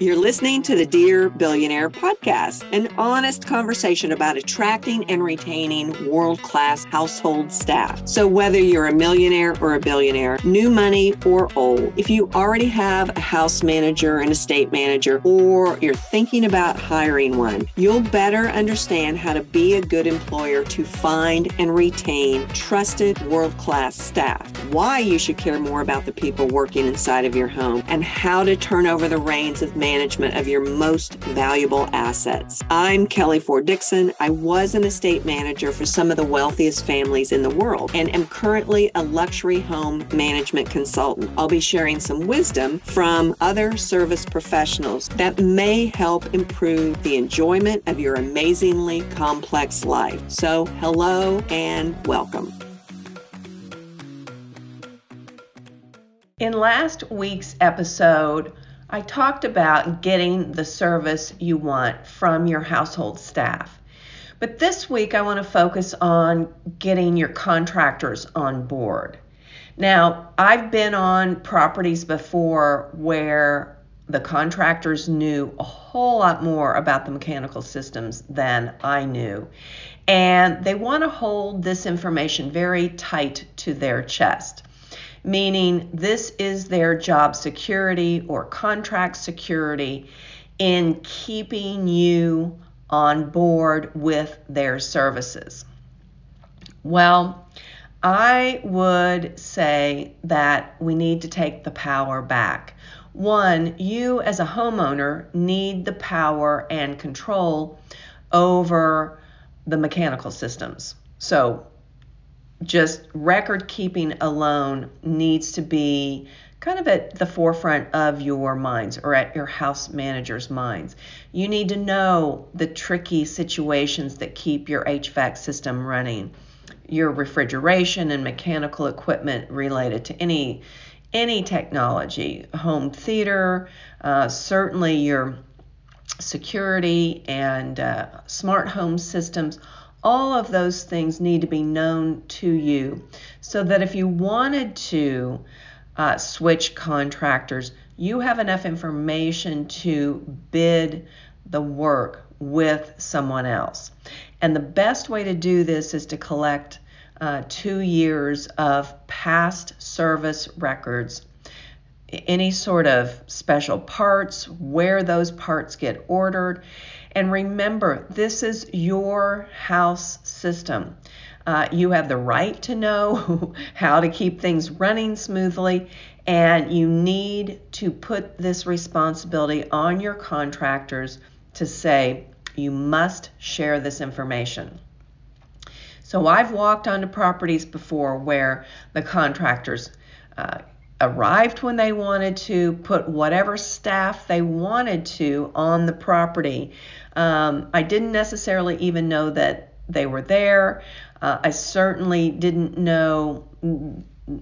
You're listening to the Dear Billionaire podcast, an honest conversation about attracting and retaining world class household staff. So, whether you're a millionaire or a billionaire, new money or old, if you already have a house manager, an estate manager, or you're thinking about hiring one, you'll better understand how to be a good employer to find and retain trusted world class staff, why you should care more about the people working inside of your home, and how to turn over the reins of management of your most valuable assets. I'm Kelly Ford Dixon. I was an estate manager for some of the wealthiest families in the world and am currently a luxury home management consultant. I'll be sharing some wisdom from other service professionals that may help improve the enjoyment of your amazingly complex life. So, hello and welcome. In last week's episode, I talked about getting the service you want from your household staff. But this week, I want to focus on getting your contractors on board. Now, I've been on properties before where the contractors knew a whole lot more about the mechanical systems than I knew. And they want to hold this information very tight to their chest meaning this is their job security or contract security in keeping you on board with their services. Well, I would say that we need to take the power back. One, you as a homeowner need the power and control over the mechanical systems. So, just record keeping alone needs to be kind of at the forefront of your minds or at your house manager's minds. You need to know the tricky situations that keep your HVAC system running, your refrigeration and mechanical equipment related to any any technology, home theater, uh, certainly your security and uh, smart home systems all of those things need to be known to you so that if you wanted to uh, switch contractors, you have enough information to bid the work with someone else. And the best way to do this is to collect uh, two years of past service records, any sort of special parts, where those parts get ordered, and remember, this is your house system. Uh, you have the right to know how to keep things running smoothly, and you need to put this responsibility on your contractors to say, you must share this information. So I've walked onto properties before where the contractors uh, arrived when they wanted to, put whatever staff they wanted to on the property. Um, I didn't necessarily even know that they were there. Uh, I certainly didn't know,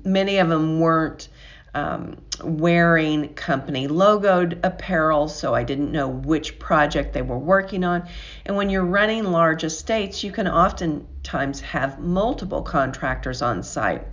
many of them weren't um, wearing company logoed apparel, so I didn't know which project they were working on. And when you're running large estates, you can oftentimes have multiple contractors on site.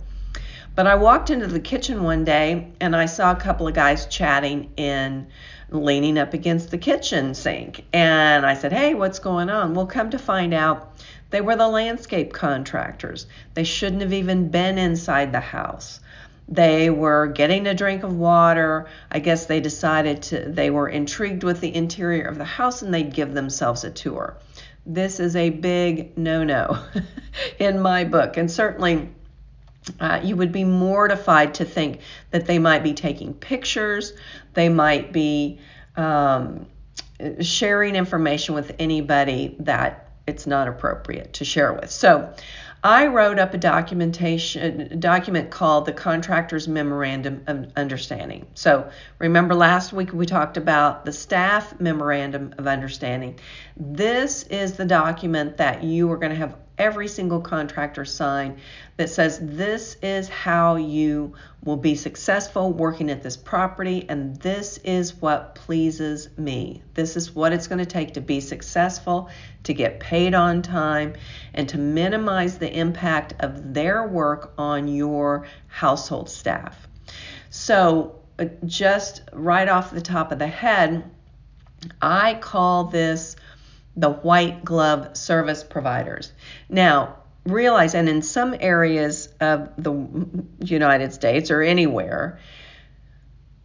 But I walked into the kitchen one day and I saw a couple of guys chatting in leaning up against the kitchen sink. And I said, Hey, what's going on? Well, come to find out, they were the landscape contractors. They shouldn't have even been inside the house. They were getting a drink of water. I guess they decided to, they were intrigued with the interior of the house and they'd give themselves a tour. This is a big no no in my book. And certainly, uh, you would be mortified to think that they might be taking pictures, they might be um, sharing information with anybody that it's not appropriate to share with. So I wrote up a documentation document called the Contractor's Memorandum of Understanding. So remember last week we talked about the Staff Memorandum of Understanding. This is the document that you are going to have every single contractor sign that says this is how you will be successful working at this property and this is what pleases me. This is what it's going to take to be successful, to get paid on time, and to minimize the impact of their work on your household staff. So, uh, just right off the top of the head, I call this the white glove service providers. Now, realize, and in some areas of the United States or anywhere,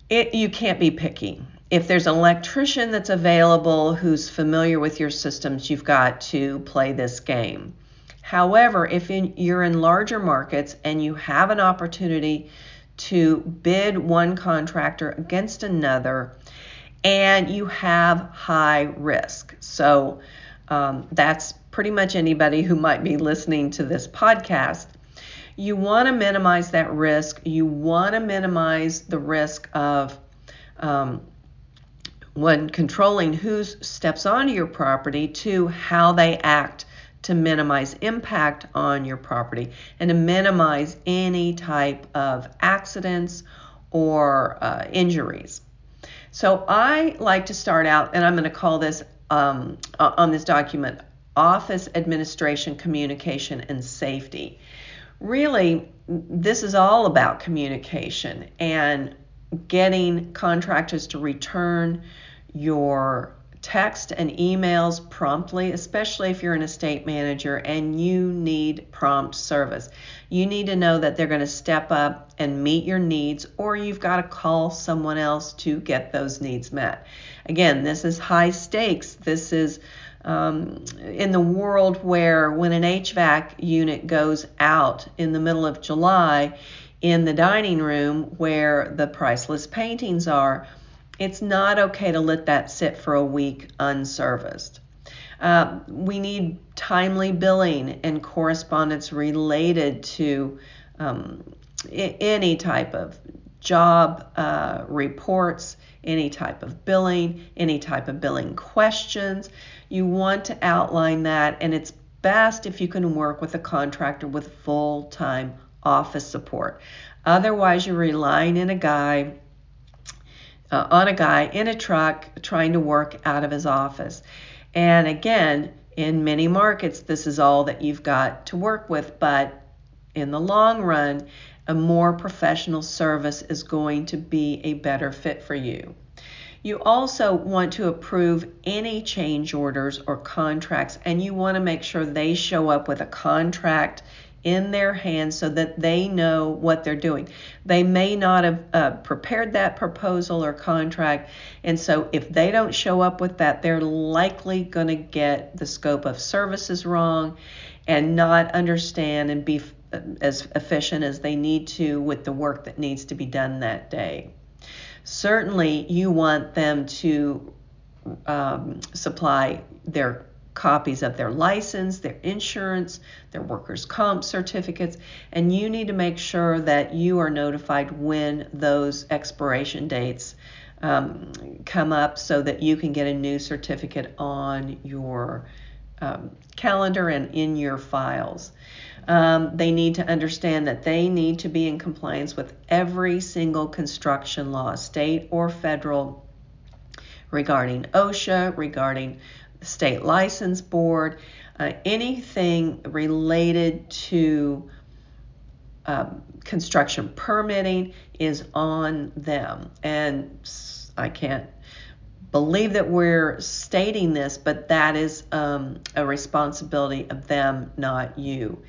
it, you can't be picky. If there's an electrician that's available who's familiar with your systems, you've got to play this game. However, if in, you're in larger markets and you have an opportunity to bid one contractor against another, and you have high risk. So um, that's pretty much anybody who might be listening to this podcast. You want to minimize that risk. You want to minimize the risk of um, when controlling who steps onto your property to how they act to minimize impact on your property and to minimize any type of accidents or uh, injuries. So I like to start out, and I'm going to call this um, on this document Office Administration Communication and Safety. Really, this is all about communication and getting contractors to return your text and emails promptly, especially if you're an estate manager and you need prompt service. You need to know that they're going to step up and meet your needs, or you've got to call someone else to get those needs met. Again, this is high stakes. This is um, in the world where when an HVAC unit goes out in the middle of July in the dining room where the priceless paintings are, it's not okay to let that sit for a week unserviced. Uh, we need timely billing and correspondence related to um, I- any type of job uh, reports, any type of billing, any type of billing questions. You want to outline that, and it's best if you can work with a contractor with full time office support. Otherwise, you're relying on a guy uh, on a guy in a truck trying to work out of his office. And again, in many markets, this is all that you've got to work with, but in the long run, a more professional service is going to be a better fit for you. You also want to approve any change orders or contracts, and you want to make sure they show up with a contract in their hands so that they know what they're doing. They may not have uh, prepared that proposal or contract, and so if they don't show up with that, they're likely going to get the scope of services wrong and not understand and be uh, as efficient as they need to with the work that needs to be done that day. Certainly, you want them to um, supply their copies of their license, their insurance, their workers' comp certificates, and you need to make sure that you are notified when those expiration dates um, come up so that you can get a new certificate on your um, calendar and in your files. Um, they need to understand that they need to be in compliance with every single construction law, state or federal, regarding OSHA, regarding state license board, uh, anything related to um, construction permitting is on them. And I can't believe that we're stating this, but that is um, a responsibility of them, not you.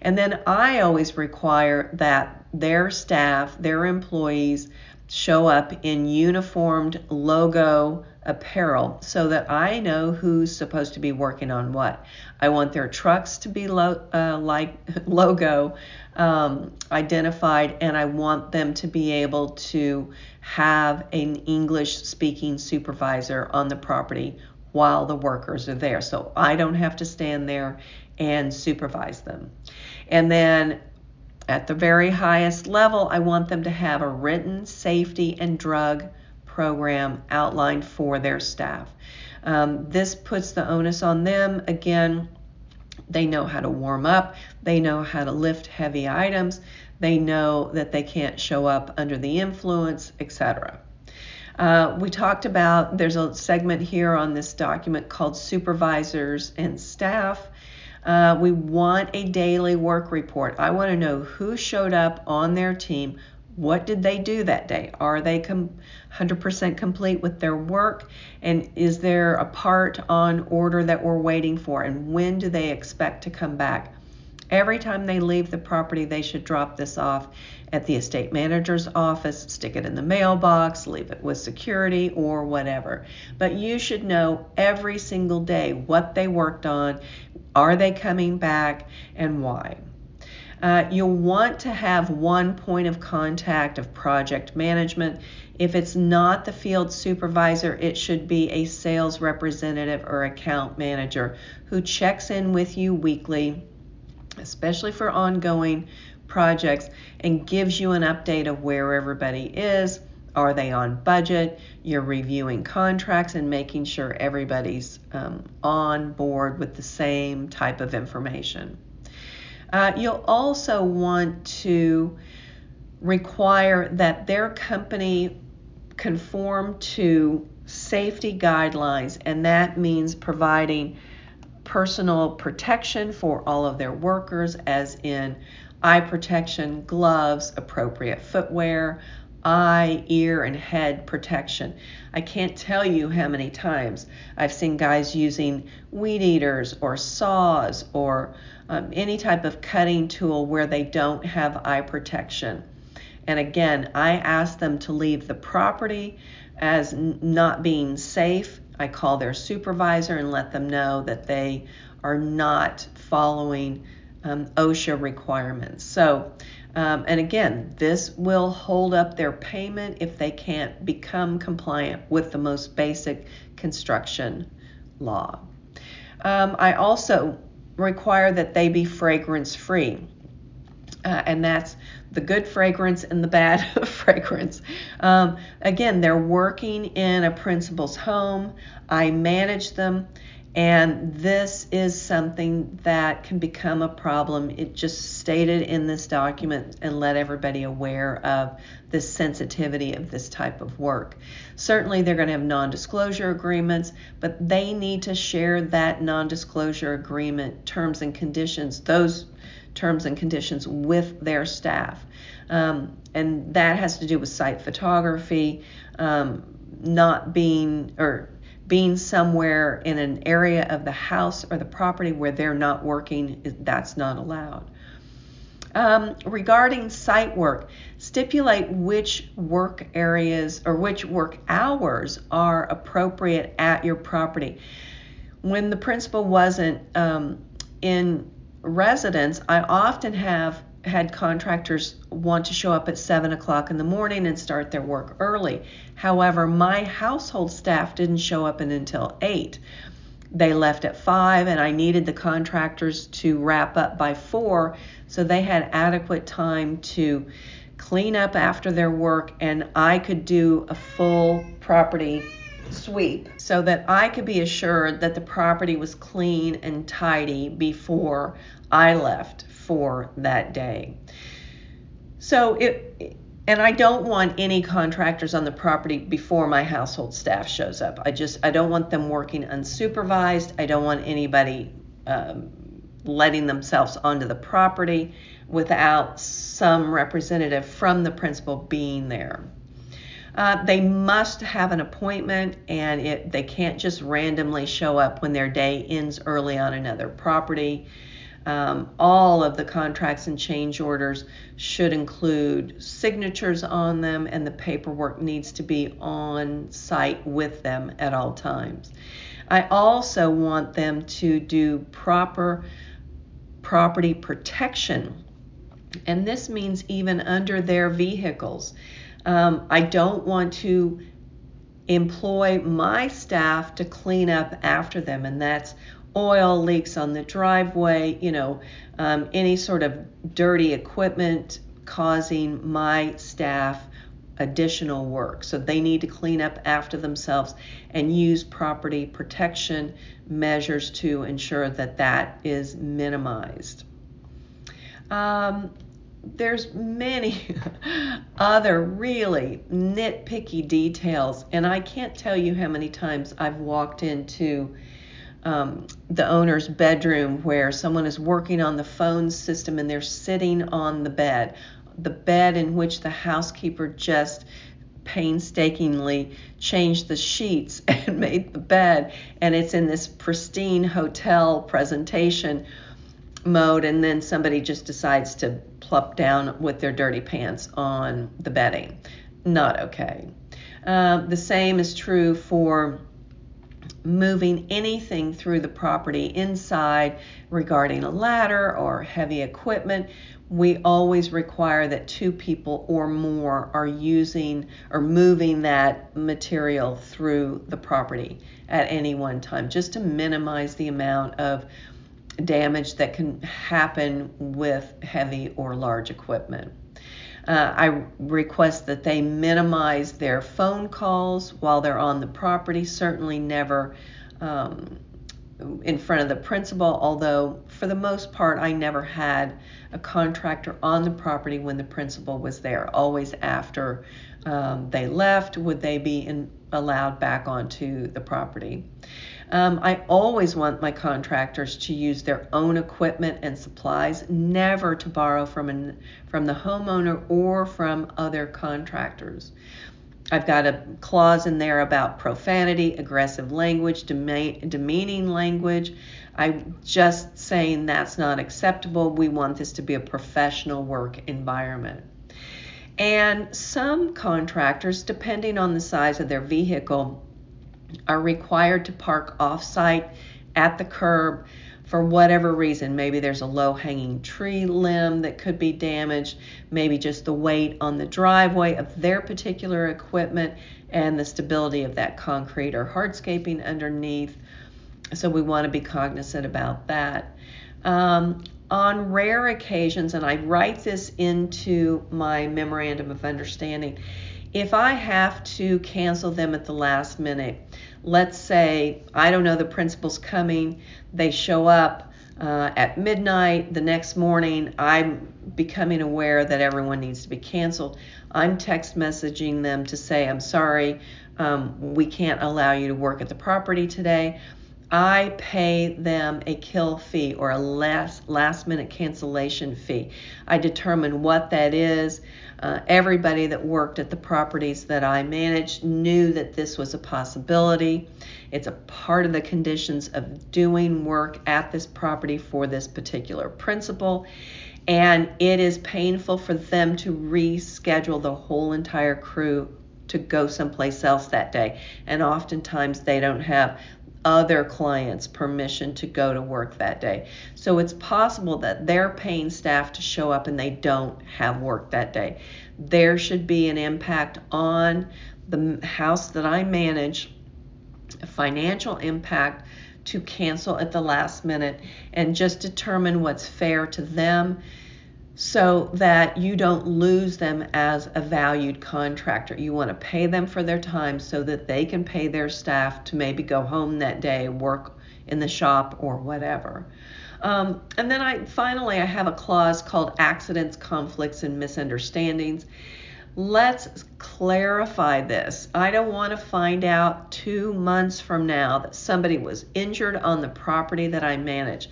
And then I always require that their staff, their employees, show up in uniformed logo apparel so that I know who's supposed to be working on what. I want their trucks to be lo- uh, like logo um, identified, and I want them to be able to have an English speaking supervisor on the property while the workers are there. So I don't have to stand there and supervise them. And then at the very highest level, I want them to have a written safety and drug program outlined for their staff. Um, this puts the onus on them. Again, they know how to warm up, they know how to lift heavy items, they know that they can't show up under the influence, etc. Uh, we talked about there's a segment here on this document called supervisors and staff. Uh, we want a daily work report. I want to know who showed up on their team, What did they do that day? Are they com- 100% complete with their work? And is there a part on order that we're waiting for? And when do they expect to come back? Every time they leave the property, they should drop this off at the estate manager's office, stick it in the mailbox, leave it with security, or whatever. But you should know every single day what they worked on, are they coming back, and why. Uh, you'll want to have one point of contact of project management. If it's not the field supervisor, it should be a sales representative or account manager who checks in with you weekly, especially for ongoing projects, and gives you an update of where everybody is. Are they on budget? You're reviewing contracts and making sure everybody's um, on board with the same type of information. Uh, you'll also want to require that their company conform to safety guidelines, and that means providing personal protection for all of their workers, as in eye protection, gloves, appropriate footwear, eye, ear, and head protection. I can't tell you how many times I've seen guys using weed eaters or saws or um, any type of cutting tool where they don't have eye protection. And again, I ask them to leave the property as n- not being safe. I call their supervisor and let them know that they are not following um, OSHA requirements. So, um, and again, this will hold up their payment if they can't become compliant with the most basic construction law. Um, I also require that they be fragrance free. Uh, and that's the good fragrance and the bad fragrance. Um, again, they're working in a principal's home. I manage them, and this is something that can become a problem. It just stated in this document and let everybody aware of the sensitivity of this type of work. Certainly, they're going to have non disclosure agreements, but they need to share that non disclosure agreement terms and conditions, those terms and conditions with their staff. Um, and that has to do with site photography, um, not being, or being somewhere in an area of the house or the property where they're not working, that's not allowed. Um, regarding site work, stipulate which work areas or which work hours are appropriate at your property. When the principal wasn't um, in residence, I often have had contractors want to show up at 7 o'clock in the morning and start their work early. However, my household staff didn't show up until 8. They left at 5, and I needed the contractors to wrap up by 4 so they had adequate time to clean up after their work and I could do a full property sweep so that I could be assured that the property was clean and tidy before I left for that day. So it and I don't want any contractors on the property before my household staff shows up. I just I don't want them working unsupervised. I don't want anybody um, letting themselves onto the property without some representative from the principal being there. Uh, they must have an appointment and it, they can't just randomly show up when their day ends early on another property. Um, all of the contracts and change orders should include signatures on them, and the paperwork needs to be on site with them at all times. I also want them to do proper property protection, and this means even under their vehicles. Um, I don't want to employ my staff to clean up after them, and that's oil leaks on the driveway, you know, um, any sort of dirty equipment causing my staff additional work. So they need to clean up after themselves and use property protection measures to ensure that that is minimized. Um, there's many other really nitpicky details, and I can't tell you how many times I've walked into um, the owner's bedroom where someone is working on the phone system and they're sitting on the bed. the bed in which the housekeeper just painstakingly changed the sheets and made the bed and it's in this pristine hotel presentation mode and then somebody just decides to plop down with their dirty pants on the bedding not okay um, the same is true for moving anything through the property inside regarding a ladder or heavy equipment we always require that two people or more are using or moving that material through the property at any one time, just to minimize the amount of damage that can happen with heavy or large equipment. Uh, I request that they minimize their phone calls while they're on the property, certainly never um, in front of the principal, although for the most part, I never had a contractor on the property when the principal was there. Always after um, they left, would they be in, allowed back onto the property. Um, I always want my contractors to use their own equipment and supplies, never to borrow from an, from the homeowner or from other contractors. I've got a clause in there about profanity, aggressive language, demeaning language. I'm just saying that's not acceptable. We want this to be a professional work environment. And some contractors, depending on the size of their vehicle, are required to park off site at the curb for whatever reason. Maybe there's a low hanging tree limb that could be damaged, maybe just the weight on the driveway of their particular equipment and the stability of that concrete or hardscaping underneath. So we want to be cognizant about that. Um, on rare occasions, and I write this into my memorandum of understanding, if I have to cancel them at the last minute, let's say, I don't know, the principal's coming, they show up uh, at midnight the next morning, I'm becoming aware that everyone needs to be canceled. I'm text messaging them to say, I'm sorry, um, we can't allow you to work at the property today. I pay them a kill fee or a last last minute cancellation fee. I determine what that is. Uh, everybody that worked at the properties that I managed knew that this was a possibility. It's a part of the conditions of doing work at this property for this particular principal. And it is painful for them to reschedule the whole entire crew to go someplace else that day. And oftentimes they don't have other clients permission to go to work that day. So it's possible that they're paying staff to show up and they don't have work that day. There should be an impact on the house that I manage, a financial impact to cancel at the last minute and just determine what's fair to them so that you don't lose them as a valued contractor. You want to pay them for their time so that they can pay their staff to maybe go home that day, work in the shop or whatever. Um, and then I finally I have a clause called accidents, conflicts, and misunderstandings. Let's clarify this. I don't want to find out two months from now that somebody was injured on the property that I manage.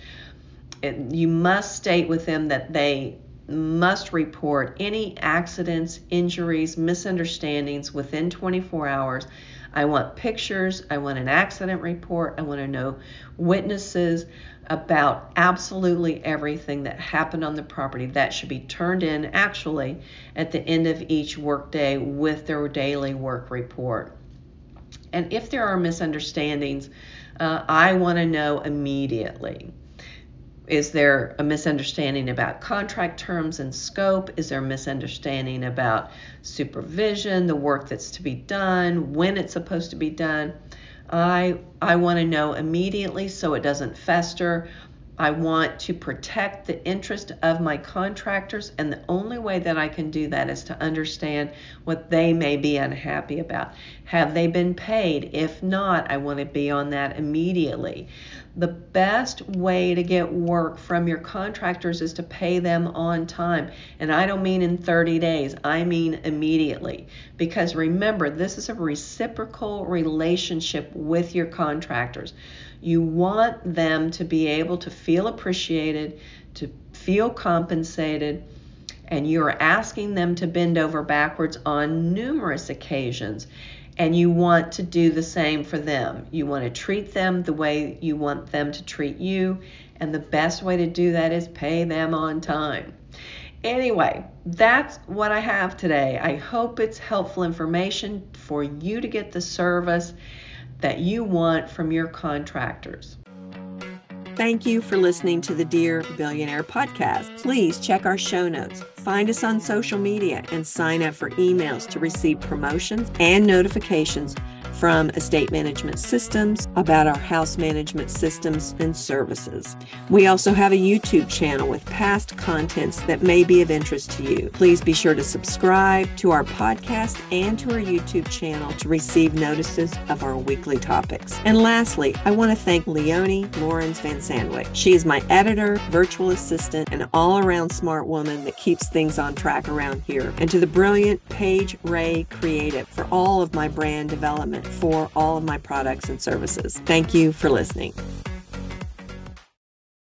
It, you must state with them that they must report any accidents, injuries, misunderstandings within 24 hours. I want pictures, I want an accident report, I want to know witnesses about absolutely everything that happened on the property. That should be turned in actually at the end of each workday with their daily work report. And if there are misunderstandings, uh, I want to know immediately. Is there a misunderstanding about contract terms and scope? Is there a misunderstanding about supervision, the work that's to be done, when it's supposed to be done? I I want to know immediately so it doesn't fester. I want to protect the interest of my contractors, and the only way that I can do that is to understand what they may be unhappy about. Have they been paid? If not, I want to be on that immediately. The best way to get work from your contractors is to pay them on time. And I don't mean in 30 days, I mean immediately. Because remember, this is a reciprocal relationship with your contractors. You want them to be able to feel appreciated, to feel compensated, and you are asking them to bend over backwards on numerous occasions and you want to do the same for them. You want to treat them the way you want them to treat you, and the best way to do that is pay them on time. Anyway, that's what I have today. I hope it's helpful information for you to get the service that you want from your contractors. Thank you for listening to the Dear Billionaire podcast. Please check our show notes, find us on social media, and sign up for emails to receive promotions and notifications from estate management systems about our house management systems and services. We also have a YouTube channel with past contents that may be of interest to you. Please be sure to subscribe to our podcast and to our YouTube channel to receive notices of our weekly topics. And lastly, I want to thank Leonie Lawrence Van Sandwick. She is my editor, virtual assistant, and all around smart woman that keeps things on track around here. And to the brilliant Paige Ray Creative for all of my brand development for all of my products and services. Thank you for listening.